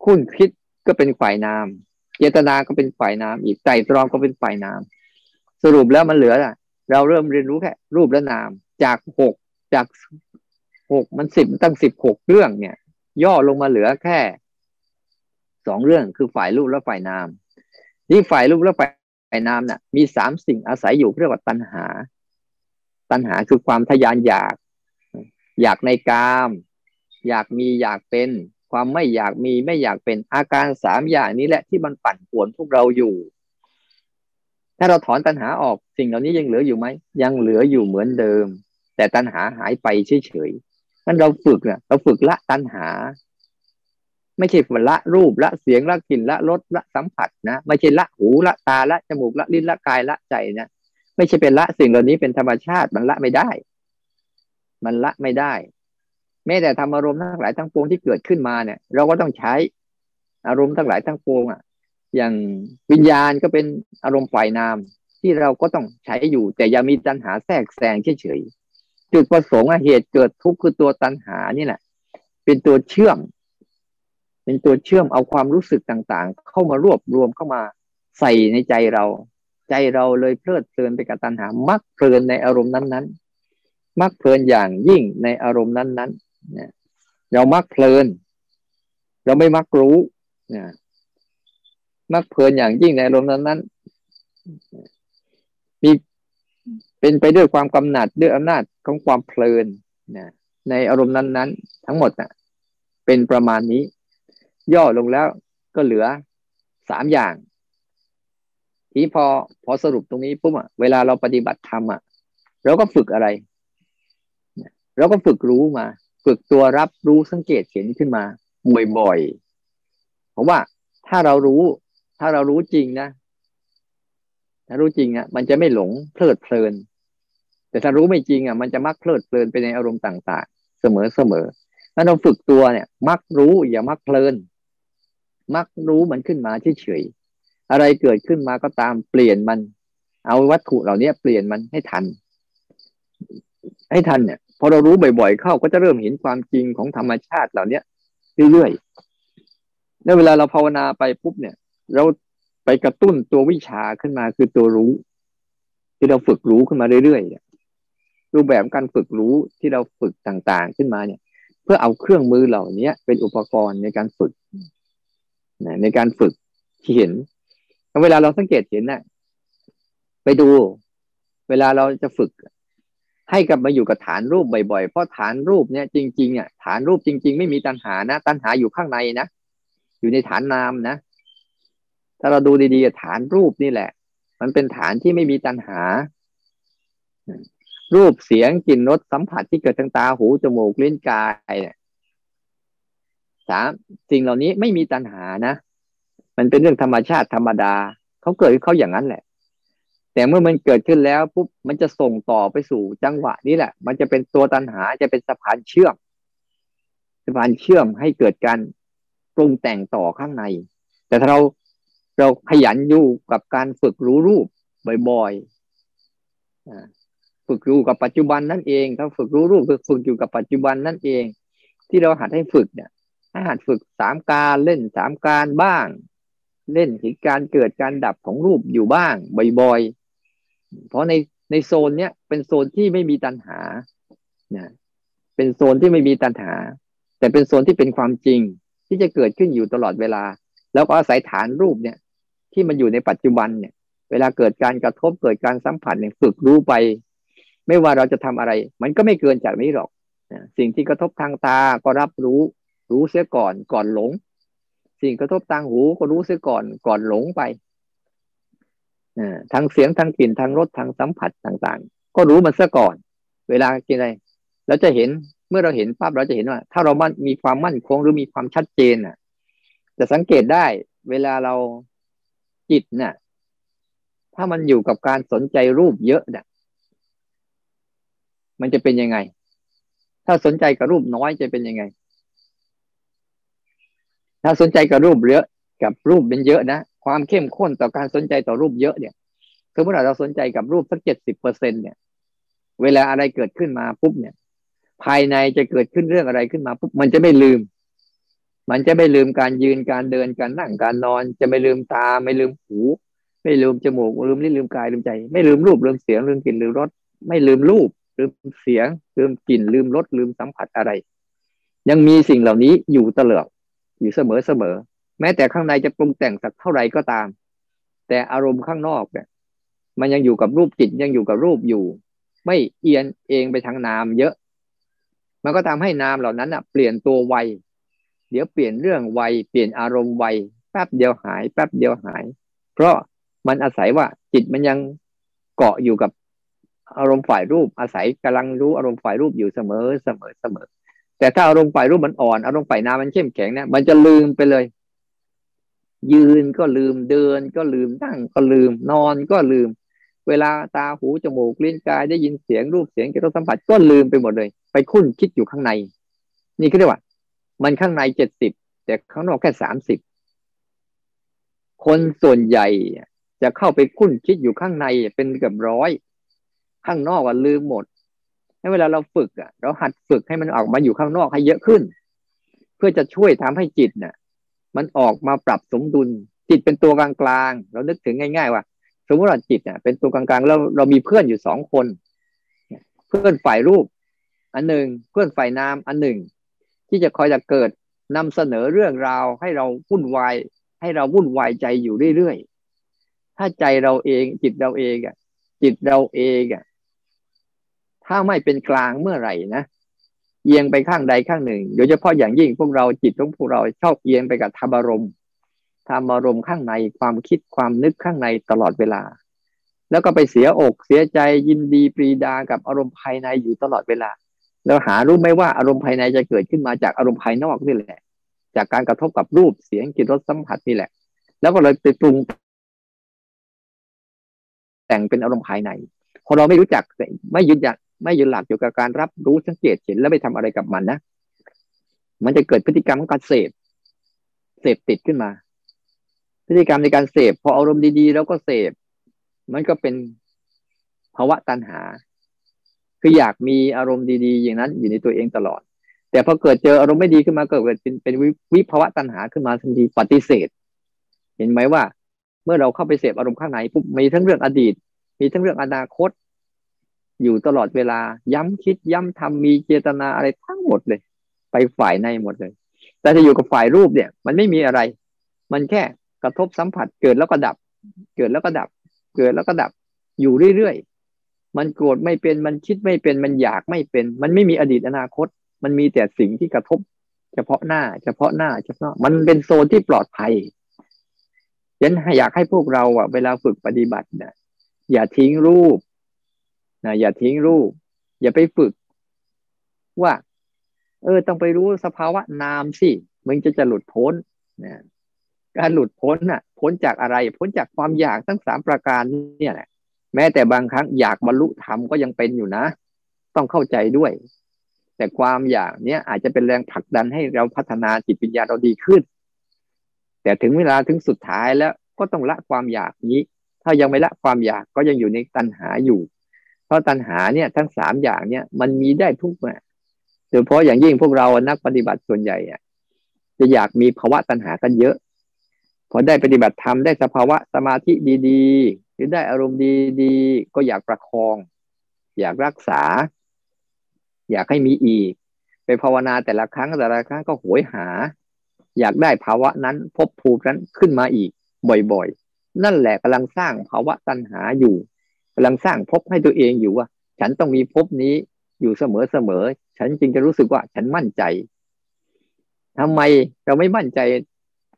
คุณคิดก็เป็นฝ่ายนาม เจตนาก็เป็นฝ่ายนามอีกใจตรองก็เป็นฝ่ายนาม สรุปแล้วมันเหลือเราเริ่มเรียนรู้แค่รูปและนาม จากหกจาก หกมันสิบตั้งสิบหกเรื่องเนี่ย ย่อลงมาเหลือแค่สองเรื่องคือฝ่ายรูปและฝ่ายนามนี่ฝ่ายรูปและฝ่ายนามเนี่ยมีสามสิ่งอาศัยอยู่เรียกว่าตัณหา ตัณหาคือความทยานอยาก อยากในกาม อยากมีอยากเป็น ความไม่อยากมีไม่อยากเป็นอาการสามอย่างนี้แหละที่มันปั่นป่วนพวกเราอยู่ ถ้าเราถอนตัณหาออกสิ่งเหล่านี้ยังเหลืออยู่ไหมยังเหลืออยู่เหมือนเดิม แต่ตัณหาหายไปเฉย ๆนั้นเราฝึกเนี่ยเราฝึกละตัณหา ไม่ใช่ละรูปละเสียงละกลิ่นละรสละสัมผัสนะไม่ใช่ละหูละตาละจมูกละลิ้นละกายละใจนะไม่ใช่เป็นละสิ่งเหล่านี้เป็นธรรมชาติมันละไม่ได้ มันละไม่ได้แม้แต่ธรรมอารมณ์ทั้งหลายทั้งปวงที่เกิดขึ้นมาเนี่ย เราก็ต้องใช้อารมณ์ทั้งหลายทั้งปวงอะ อย่างวิญญาณก็เป็นอารมณ์ฝ่ายนามที่เราก็ต้องใช้อยู่ แต่อย่ามีตัณหาแทรกแซงเฉย จุดประสงค์เหตุเกิดทุกข์คือตัวตัณหานี่แหละเป็นตัวเชื่อม เป็นตัวเชื่อมเอาความรู้สึกต่างๆ เข้ามารวบรวมเข้ามาใส่ในใจเรา ใจเราเลยเพลิดเพลินไปกับตัณหา มักเพลินในอารมณ์นั้นๆ มักเพลินอย่างยิ่งในอารมณ์นั้นๆเนี่ยเรามักเพลิน เราไม่มักรู้เนี่ยมักเพลินอย่างยิ่งในอารมณ์นั้นๆมี เป็นไปด้วยความกำหนัดด้วยอำนาจของความเพลินนะในอารมณ์นั้น ๆ ทั้งหมดนะ่ะเป็นประมาณนี้ ย่อลงแล้วก็เหลือสามอย่าง ทีพอพอสรุปตรงนี้ปุ๊บอะเวลาเราปฏิบัติธรรมอะเราก็ฝึกอะไรเราก็ฝึกรู้มา ฝึกตัวรับรู้สังเกตเห็นขึ้นมาบ่อยๆเพราะว่าถ้าเรารู้ ถ้าเรารู้จริงนะถ้ารู้จริงอะมันจะไม่หลงเพลิดเพลิน แต่ถ้ารู้ไม่จริงอะมันจะมักเพลิดเพลินไปในอารมณ์ต่างๆ เสมอเสมอถ้าเราฝึกตัวเนี่ย มักรู้อย่ามักเพลิน มักรู้มันขึ้นมาเฉยๆอะไรเกิดขึ้นมาก็ตามเปลี่ยนมัน เอาวัตถุเหล่านี้เปลี่ยนมันให้ทัน ให้ทันเนี่ยพอเรารู้บ่อยๆเข้าก็จะเริ่มเห็นความจริงของธรรมชาติเหล่านี้เรื่อยๆแล้วเวลาเราภาวนาไปปุ๊บเนี่ย เราไปกระตุ้นตัววิชาขึ้นมาคือตัวรู้ ที่เราฝึกรู้ขึ้นมาเรื่อยๆ รูปแบบการฝึกรู้ที่เราฝึกต่างๆ ขึ้นมาเนี่ย เพื่อเอาเครื่องมือเหล่านี้เป็นอุปกรณ์ในการฝึกนะในการฝึกที่เห็นเวลาเราสังเกตเห็นนะ่ะ ไปดู เวลาเราจะฝึก ให้กลับมาอยู่กับฐานรูปบ่อยๆ เพราะฐานรูปเนี่ยจริงๆอะฐานรูปจริง ๆ ไม่มีตัณหานะ ตัณหาอยู่ข้างในนะ อยู่ในฐานนามนะ ถ้าเราดูดีๆฐานรูปนี่แหละ มันเป็นฐานที่ไม่มีตัณหา รูปเสียงกลิ่นรสสัมผัสที่เกิดทางตาหูจมูกลิ้นกายเนี่ยสามสิ่งเหล่านี้ไม่มีตัณหานะ มันเป็นเรื่องธรรมชาติธรรมดาเขาเกิดเขาอย่างนั้นแหละ แต่เมื่อมันเกิดขึ้นแล้วปุ๊บมันจะส่งต่อไปสู่จังหวะนี้แหละ มันจะเป็นตัวตัณหาจะเป็นสะพานเชื่อมสะพานเชื่อมให้เกิดการปรุงแต่งต่อข้างใน แต่ถ้าเราเราขยันอยู่กับการฝึกรู้รูปบ่อยๆ ฝึกรู้กับปัจจุบันนั่นเองถ้าฝึกรู้รูปคือฝึกอยู่กับปัจจุบันนั่นเอง ที่เราหัดให้ฝึกเนี่ยหัดฝึกสามการเล่นสามการบ้าง เล่นถึงการเกิดการดับของรูปอยู่บ้างบ่อยๆเพราะในในโซนเนี้ยเป็นโซนที่ไม่มีตัณหานะเป็นโซนที่ไม่มีตัณหา แต่เป็นโซนที่เป็นความจริงที่จะเกิดขึ้นอยู่ตลอดเวลา แล้วก็อาศัยฐานรูปเนี่ย ที่มันอยู่ในปัจจุบันเนี่ย เวลาเกิดการกระทบเกิดการสัมผัสเนี่ยฝึกรู้ไป ไม่ว่าเราจะทำอะไร มันก็ไม่เกินจากนี้หรอกสิ่งที่กระทบทางตาก็รับรู้ รู้เสียก่อนก่อนหลง สิ่งกระทบทางหูก็รู้เสียก่อนก่อนหลงไปทางเสียงทางกลิ่นทางรสทางสัมผัสต่างๆ ก็รู้มันเสียก่อน เวลากินอะไรเราจะเห็นเมื่อเราเห็นภาพเราจะเห็นว่า ถ้าเรามันมีความมั่นคงหรือมีความชัดเจนอะ จะสังเกตได้ เวลาเราจิตเนี่ยถ้ามันอยู่กับการสนใจรูปเยอะเนี่ย มันจะเป็นยังไง ถ้าสนใจกับรูปน้อยจะเป็นยังไง ถ้าสนใจกับรูปเยอะกับรูปเป็นเยอะนะความเข้มข้นต่อการสนใจต่อรูปเยอะเนี่ยสมมติเราสนใจกับรูปสักเจ็ดสิบเปอร์เซ็นเนี่ย เวลาอะไรเกิดขึ้นมาปุ๊บเนี่ย ภายในจะเกิดขึ้นเรื่องอะไรขึ้นมาปุ๊บมันจะไม่ลืม มันจะไม่ลืมการยืนการเดินการนั่งการนอน จะไม่ลืมตา ไม่ลืมหู ไม่ลืมจมูกลืมลิ้นลืมกายลืมใจ ไม่ลืมรูปลืมเสียงลืมกลิ่นลืมรสไม่ลืมรูป ลืมเสียง ลืมกลิ่น ลืมรสลืมสัมผัสอะไร ยังมีสิ่งเหล่านี้อยู่ตลอดอยู่เสมอเสมอ แม้แต่ข้างในจะปรุงแต่งสักเท่าไหร่ก็ตาม แต่อารมณ์ข้างนอกเนี่ย มันยังอยู่กับรูปจิตยังอยู่กับรูปอยู่ ไม่เอียนเองไปทางนามเยอะ มันก็ทำให้นามเหล่านั้นอะ เปลี่ยนตัวไวเดี๋ยวเปลี่ยนเรื่องไวเปลี่ยนอารมณ์ไวแป๊บเดียวหายแป๊บเดียวหาย เพราะมันอาศัยว่าจิตมันยังเกาะอยู่กับ อารมณ์ฝ่ายรูปอาศัยกำลังรู้อารมณ์ฝ่ายรูปอยู่เสมอเสมอเสมอ แต่ถ้าอารมณ์ฝ่ายรูปมันอ่อนอารมณ์ฝ่ายนามมันเข้มแข็งเนี่ยมันจะลืมไปเลย ยืนก็ลืมเดินก็ลืมนั่งก็ลืม นอนก็ลืม เวลาตาหูจมูกลิ้นกายได้ยินเสียงรูปเสียงกระทบสัมผัสก็ลืมไปหมดเลย ไปคุ้นคิดอยู่ข้างใน นี่คือเรียกว่า มันข้างในเจ็ดสิบแต่ข้างนอกแค่สามสิบคนส่วนใหญ่จะเข้าไปคุ้นคิดอยู่ข้างในเป็นเกือบร้อย ข้างนอกอะลืมหมด ให้เวลาเราฝึกอะ เราหัดฝึกให้มันออกมาอยู่ข้างนอกให้เยอะขึ้น เพื่อจะช่วยทำให้จิตน่ะ มันออกมาปรับสมดุล จิตเป็นตัวกลางๆเรานึกถึงง่าย ๆ ว่า สมมติว่าจิตเนี่ยเป็นตัวกลางๆแล้วเรามีเพื่อนอยู่สองคน เพื่อนฝ่ายรูป อันหนึ่งเพื่อนฝ่ายนามอันหนึ่ง ที่จะคอยจะเกิดนำเสนอเรื่องราวให้เราวุ่นวายให้เราวุ่นวายใจอยู่เรื่อยๆถ้าใจเราเองจิตเราเองอะจิตเราเองอะ ถ้าไม่เป็นกลางเมื่อไหร่นะเอียงไปข้างใดข้างหนึ่ง โดยเฉพาะอย่างยิ่งพวกเราจิตของพวกเราชอบเอียงไปกับธรรมารมณ์ทำอารมณ์ข้างในความคิดความนึกข้างในตลอดเวลา แล้วก็ไปเสียอกเสียใจยินดีปรีดากับอารมณ์ภายในอยู่ตลอดเวลาเราหารู้ไหมว่าอารมณ์ภายในจะเกิดขึ้นมาจากอารมณ์ภายนอกนี่แหละ จากการกระทบกับรูปเสียงกลิ่นรสสัมผัสนี่แหละ แล้วก็เลยไปปรุงแต่งเป็นอารมณ์ภายในพอเราไม่รู้จักไม่ยึดยัก ไม่อยึดหลักอยู่กับการรับรู้สังเกตเห็นแล้วไปทำอะไรกับมันนะมันจะเกิดพฤติกรรมของการเสพเสพติดขึ้นมา พฤติกรรมในการเสพพออารมณ์ดีๆ แล้วก็เสพมันก็เป็นภาวะตัณหา คืออยากมีอารมณ์ดีๆ อย่างนั้นอยู่ในตัวเองตลอด แต่พอเกิดเจออารมณ์ไม่ดีขึ้นมาเกิดเป็นเป็นวิภาวะตัณหาขึ้นมาทันทีปฏิเสธ เห็นไหมว่า เมื่อเราเข้าไปเสพอารมณ์ข้างในปุ๊บมีทั้งเรื่องอดีต มีทั้งเรื่องอนาคต อยู่ตลอดเวลา ย้ำคิดย้ำทำมีเจตนาอะไรทั้งหมดเลย ไปฝ่ายในหมดเลย แต่ถ้าอยู่กับฝ่ายรูปเนี่ย มันไม่มีอะไร มันแค่กระทบสัมผัสเกิดแล้วก็ดับ เกิดแล้วก็ดับ เกิดแล้วก็ดับ อยู่เรื่อยๆ มันโกรธไม่เป็น มันคิดไม่เป็น มันอยากไม่เป็น มันไม่มีอดีตอนาคต มันมีแต่สิ่งที่กระทบ เฉพาะหน้า เฉพาะหน้า เฉพาะ มันเป็นโซนที่ปลอดภัยยันอยากให้พวกเราอะ เวลาฝึกปฏิบัติเนี่ยอย่าทิ้งรูป นะอย่าทิ้งรูป อย่าไปฝึก ว่า เออ ต้องไปรู้สภาวะนามสิมึงจะจะหลุดพ้นนะการหลุดพ้นน่ะ พ้นจากอะไร พ้นจากความอยากทั้งสามประการเนี่ยแหละแม้แต่บางครั้งอยากบรรลุธรรมก็ยังเป็นอยู่นะ ต้องเข้าใจด้วย แต่ความอยากเนี้ยอาจจะเป็นแรงผลักดันให้เราพัฒนาจิตวิญญาเราดีขึ้น แต่ถึงเวลาถึงสุดท้ายแล้วก็ต้องละความอยากนี้ ถ้ายังไม่ละความอยากก็ยังอยู่ในตัณหาอยู่ เพราะตัณหาเนี่ยทั้งสามอย่างเนี่ยมันมีได้ทุกแบบโดยเฉพาะอย่างยิ่งพวกเรานักปฏิบัติส่วนใหญ่อะจะอยากมีภาวะตัณหากันเยอะ พอได้ปฏิบัติธรรมได้สภาวะสมาธิดีๆ หรือได้อารมณ์ดีๆ ก็อยากประคอง อยากรักษา อยากให้มีอีก ไปภาวนาแต่ละครั้งแต่ละครั้งก็โหยหา อยากได้ภาวะนั้นพบภูมินั้นขึ้นมาอีก บ่อยๆ นั่นแหละกำลังสร้างภาวะตัณหาอยู่ กำลังสร้างภพให้ตัวเองอยู่ว่า ฉันต้องมีภพนี้อยู่เสมอๆฉันจึงจะรู้สึกว่าฉันมั่นใจทำไมเราไม่มั่นใจ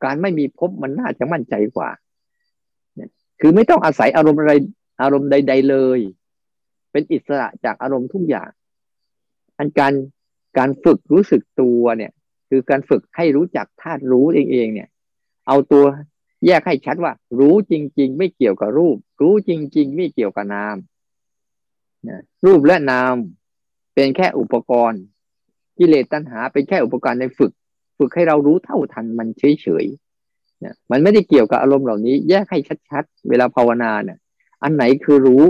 การไม่มีภพมันน่าจะมั่นใจกว่าคือไม่ต้องอาศัยอารมณ์อะไรอารมณ์ใด ๆเลย เป็นอิสระจากอารมณ์ทุกอย่าง อันการการฝึกรู้สึกตัวเนี่ย คือการฝึกให้รู้จักธาตุรู้เองๆเนี่ย เอาตัว แยกให้ชัดว่า รู้จริง ๆ ไม่เกี่ยวกับรูป รู้จริง ๆ ไม่เกี่ยวกับนามรูปและนามเป็นแค่อุปกรณ์กิเลสตัณหา เป็นแค่อุปกรณ์ในฝึก ฝึกให้เรารู้เท่าทันมันเฉยๆมันไม่ได้เกี่ยวกับอารมณ์เหล่านี้ แยกให้ชัดๆ เวลาภาวนาเนี่ย อันไหนคือรู้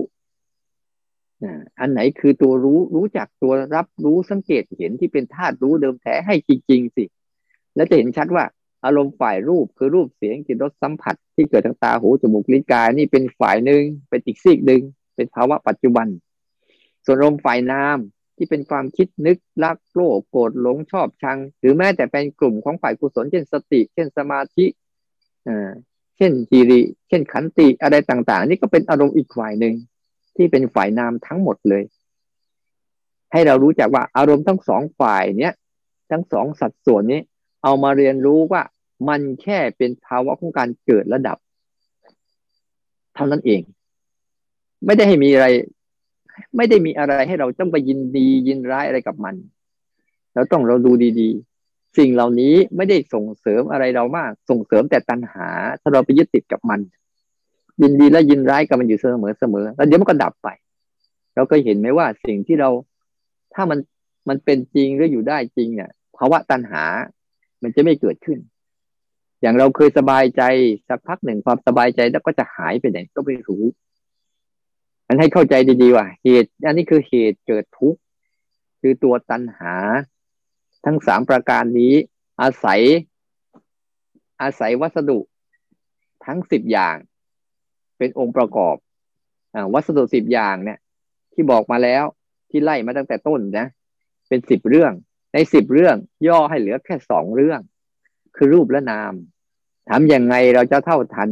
อันไหนคือตัวรู้รู้จักตัวรับรู้สังเกตเห็นที่เป็นธาตุรู้เดิมแท้ให้จริง ๆ สิ แล้วจะเห็นชัดว่า อารมณ์ฝ่ายรูปคือรูปเสียงกลิ่นรสสัมผัส ที่เกิดทางตาหูจมูกลิ้นกายนี่เป็นฝ่ายหนึ่งเป็นอีกซีกหนึ่งเป็นภาวะปัจจุบัน ส่วนอารมณ์ฝ่ายนามที่เป็นความคิดนึกรักโลภโกรธหลงชอบชัง หรือแม้แต่เป็นกลุ่มของฝ่ายกุศลเช่นสติ เช่นสมาธิอ่าเช่นจีริ เช่นขันติอะไรต่าง ๆ นี่ก็เป็นอารมณ์อีกฝ่ายหนึ่งที่เป็นฝ่ายนามทั้งหมดเลย ให้เรารู้จักว่าอารมณ์ทั้งสองฝ่ายเนี้ยทั้งสองสัดส่วนนี้ เอามาเรียนรู้ว่า มันแค่เป็นภาวะของการเกิดระดับ เท่านั้นเอง ไม่ได้ให้มีอะไร ไม่ได้มีอะไรให้เราต้องไปยินดียินร้ายอะไรกับมัน เราต้องเราดูดีๆ สิ่งเหล่านี้ไม่ได้ส่งเสริมอะไรเรามาก ส่งเสริมแต่ตัณหา ถ้าเราไปยึดติดกับมัน ยินดีและยินร้ายกับมันอยู่เสมอเสมอแล้วเดี๋ยวมันก็ดับไป เราก็เห็นไหมว่าสิ่งที่เราถ้ามันมันเป็นจริงหรืออยู่ได้จริงเนี่ยภาวะตัณหา มันจะไม่เกิดขึ้น อย่างเราเคยสบายใจสักพักหนึ่งความสบายใจแล้วก็จะหายไปไหนก็ไม่รู้อันให้เข้าใจดีๆว่าเหตุ อันนี้คือเหตุเกิดทุกข์คือตัวตัณหา ทั้งสามประการนี้ อาศัย อาศัยวัสดุทั้งสิบอย่าง เป็นองค์ประกอบอวัสดุสิบอย่างเนี่ย ที่บอกมาแล้วที่ไล่มาตั้งแต่ต้นนะเป็นสิบเรื่อง ในสิบเรื่อง ย่อให้เหลือแค่สองเรื่อง คือรูปและนาม ทำยังไงเราจะเท่าทัน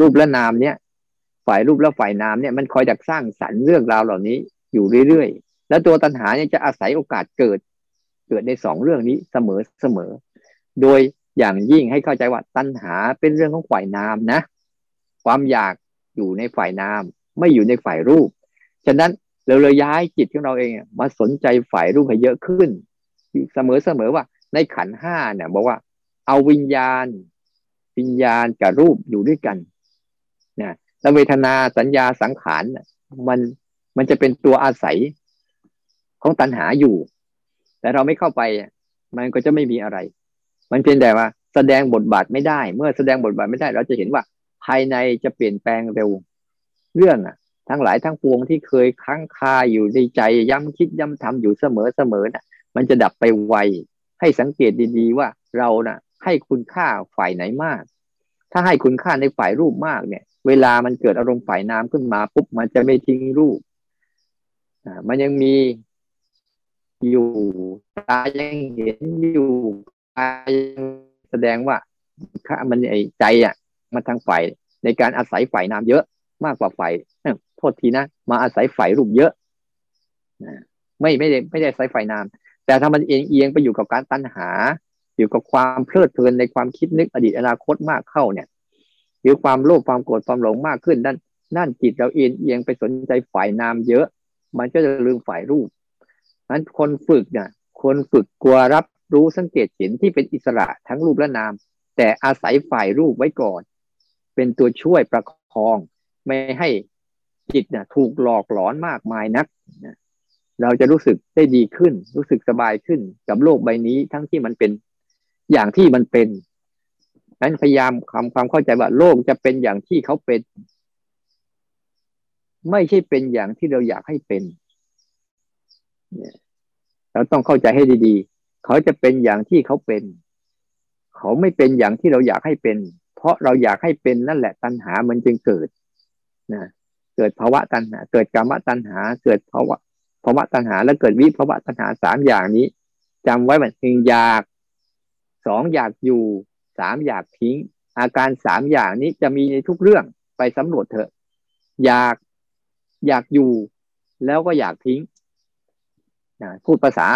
รูปและนามเนี่ยฝ่ายรูปและฝ่ายนามเนี่ยมันคอยดักสร้างสรรค์เรื่องราวเหล่านี้อยู่เรื่อยๆ แล้วตัวตัณหาเนี่ยจะอาศัยโอกาสเกิด เกิดในสองเรื่องนี้เสมอเสมอ โดยอย่างยิ่งให้เข้าใจว่าตัณหาเป็นเรื่องของฝ่ายนามนะ ความอยากอยู่ในฝ่ายนาม ไม่อยู่ในฝ่ายรูป ฉะนั้นเราเลยย้ายจิตของเราเองมาสนใจฝ่ายรูปให้เยอะขึ้น เสมอเสมอว่าในขันห้าเนี่ยบอกว่าเอาวิญญาณ วิญญาณกับรูปอยู่ด้วยกันนะแล้วเวทนาสัญญาสังขารมันมันจะเป็นตัวอาศัยของตัณหาอยู่ แต่เราไม่เข้าไป มันก็จะไม่มีอะไร มันเพียงแต่ว่า แสดงบทบาทไม่ได้ เมื่อแสดงบทบาทไม่ได้ เราจะเห็นว่าภายในจะเปลี่ยนแปลงเร็ว เรื่องอะทั้งหลายทั้งปวงที่เคยค้างคาอยู่ในใจย้ำคิดย้ำทำอยู่เสมอเสมอน่ะ มันจะดับไปไวให้สังเกตดีๆว่าเราน่ะ ให้คุณค่าฝ่ายไหนมาก ถ้าให้คุณค่าในฝ่ายรูปมากเนี่ย เวลามันเกิดอารมณ์ฝ่ายน้ำขึ้นมาปุ๊บมันจะไม่ทิ้งรูปอ่ามันยังมีอยู่ตายังเห็นอยู่ตายังแสดงว่าค่ามันไอใจอะมาทางฝ่ายในการอาศัยฝ่ายนามเยอะมากกว่าฝ่ายโทษทีนะมาอาศัยฝ่ายรูปเยอะไม่ไม่ได้ไม่ได้อาศัยฝ่ายนามแต่ถ้ามันเอียงเอียงไปอยู่กับการตัณหา อยู่กับความเพลิดเพลินในความคิดนึกอดีตอนาคตมากเข้าเนี่ย หรือความโลภความโกรธความหลงมากขึ้นนั่นนั่นจิตเราเอียงเอียงไปสนใจฝ่ายนามเยอะ มันก็จะลืมฝ่ายรูปนั้นคนฝึกเนี่ยคนฝึกกลัวรับรู้สังเกตเห็นที่เป็นอิสระทั้งรูปและนาม แต่อาศัยฝ่ายรูปไว้ก่อน เป็นตัวช่วยประคอง ไม่ให้จิตเนะถูกหลอกหลอนมากมายนักเราจะรู้สึกได้ดีขึ้น รู้สึกสบายขึ้นกับโลกใบนี้ทั้งที่มันเป็น อย่างที่มันเป็นนั้นพยายามทำความเข้าใจว่าโลกจะเป็นอย่างที่เขาเป็น ไม่ใช่เป็นอย่างที่เราอยากให้เป็นเราต้องเข้าใจให้ดีๆ เขาจะเป็นอย่างที่เขาเป็น เขาไม่เป็นอย่างที่เราอยากให้เป็น เพราะเราอยากให้เป็นนั่นแหละตัณหามันจึงเกิดนะเกิดภาวะตัณหา เกิดกรรมตัณหา เกิดภาวะภาวะตัณหา แล้วเกิดวิภาวะตัณหาสามอย่างนี้จำไว้มันหนึ่งอยาก สองอยากอยู่สามอยากทิ้ง อาการสามอย่างนี้จะมีในทุกเรื่องไปสำรวจเถอะ อยากอยากอยู่แล้วก็อยากทิ้งนะพูดภาษา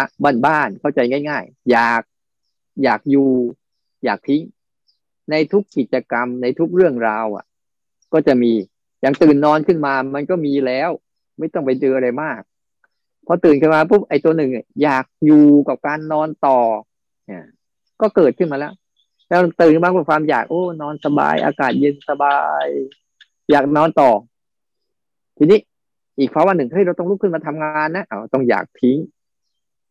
บ้านๆเข้าใจง่าย ๆ อยากอยากอยู่ อยากทิ้ง ในทุกกิจกรรมในทุกเรื่องราวอะ ก็จะมีอย่างตื่นนอนขึ้นมามันก็มีแล้ว ไม่ต้องไปเจออะไรมากพอตื่นขึ้นมาปุ๊บไอ้ตัวหนึ่งอยากอยู่กับการนอนต่อเนี่ย ก็เกิดขึ้นมาแล้ว แล้วตื่นมากับความอยากโอ้นอนสบาย อากาศเย็นสบาย อยากนอนต่อ ทีนี้อีกภาวะหนึ่งเฮ้ยเราต้องลุกขึ้นมาทำงานนะเอาต้องอยากทิ้ง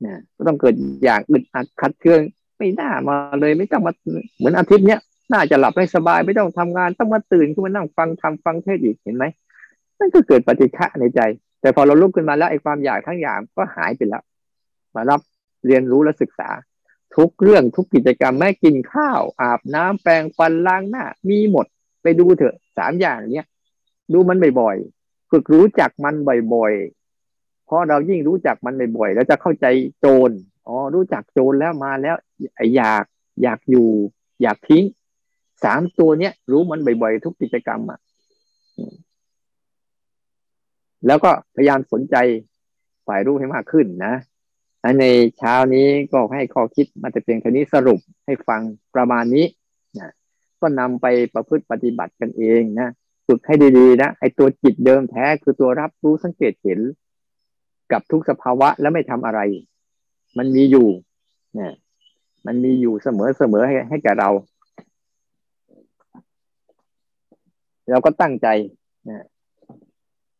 นี่ยก็ต้องเกิดอยากอึดอัดคัดเคืองไม่น่ามาเลยไม่ต้องมาเหมือนอาทิตย์เนี้ยน่าจะหลับให้สบายไม่ต้องทำงานต้องมาตื่นขึ้นมานั่งฟังทำฟังเทศอีกเห็นไหมนั่นก็เกิดปฏิฆะในใจ แต่พอเราลุกขึ้นมาแล้วไอ้ความอยากทั้งอย่างก็หายไปแล้ว มารับเรียนรู้และศึกษา ทุกเรื่องทุกกิจกรรมแม้กินข้าว อาบน้ำแปรงฟันล้างหน้า มีหมดไปดูเถอะสามอย่างเนี้ยดูมันบ่อยๆฝึกรู้จักมันบ่อยๆเพราะเรายิ่งรู้จักมันบ่อยๆแล้วจะเข้าใจโจรอ๋อรู้จักโจรแล้วมาแล้วอยากอยากอยู่ อยากทิ้งสามตัวเนี้ยรู้มันบ่อยๆทุกกิจกรรมอะแล้วก็พยายามสนใจฝ่ายรู้ให้มากขึ้นนะ ในเช้านี้ก็ให้ข้อคิดมาแต่เพียงแค่นี้สรุปให้ฟังประมาณนี้นะก็นำไปประพฤติปฏิบัติกันเองนะฝึกให้ดีๆนะไอ้ตัวจิตเดิมแท้คือตัวรับรู้สังเกตเห็น กับทุกสภาวะแล้วไม่ทำอะไร มันมีอยู่เนี่ยมันมีอยู่เสมอเสมอให้ให้แก่เราเราก็ตั้งใจนะ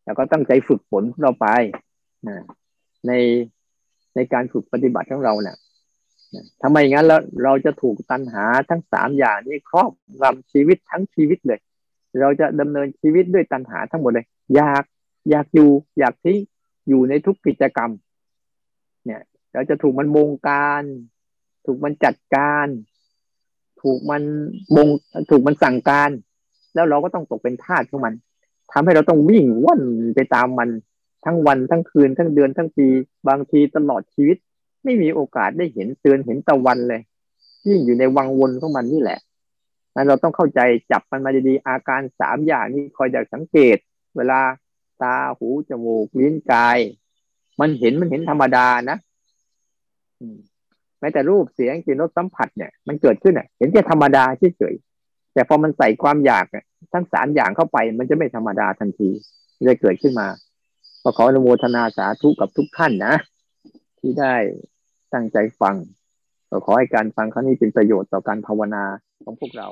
เราก็ตั้งใจฝึกฝนเราไปนะใน ในการฝึกปฏิบัติของเราเนี่ยทำไมงั้นแล้วเราจะถูกตันหาทั้งสามอย่างนี้ครอบงำชีวิตทั้งชีวิตเลย เราจะดำเนินชีวิตด้วยตันหาทั้งหมดเลย อยากอยากอยู่อยากทิ้อยู่ในทุกกิจกรรม เนี่ย เราจะถูกมันบงการ ถูกมันจัดการ ถูกมันบงถูกมันสั่งการ แล้วเราก็ต้องตกเป็นทาสของมันทำให้เราต้องวิ่งว่อนไปตามมัน ทั้งวันทั้งคืนทั้งเดือนทั้งปีบางทีตลอดชีวิต ไม่มีโอกาสได้เห็นเตือนเห็นตะวันเลยยิ่งอยู่ในวังวนของมันนี่แหละนั้นเราต้องเข้าใจจับมันมาดีๆอาการสามอย่างนี้คอยอยากสังเกต เวลาตาหูจมูกลิ้นกาย มันเห็นมันเห็นธรรมดานะแม้แต่รูปเสียงกลิ่นรสสัมผัสเนี่ยมันเกิดขึ้นเน่ยเห็นแค่ธรรมดาเฉยๆแต่พอมันใส่ความอยากทั้งสามอย่างเข้าไป มันจะไม่ธรรมดาทันทีจะเกิดขึ้นมา ก็ขออนุโมทนาสาธุกับทุกท่านนะ ที่ได้ตั้งใจฟังก็ขอให้การฟังครั้งนี้เป็นประโยชน์ต่อการภาวนาของพวกเรา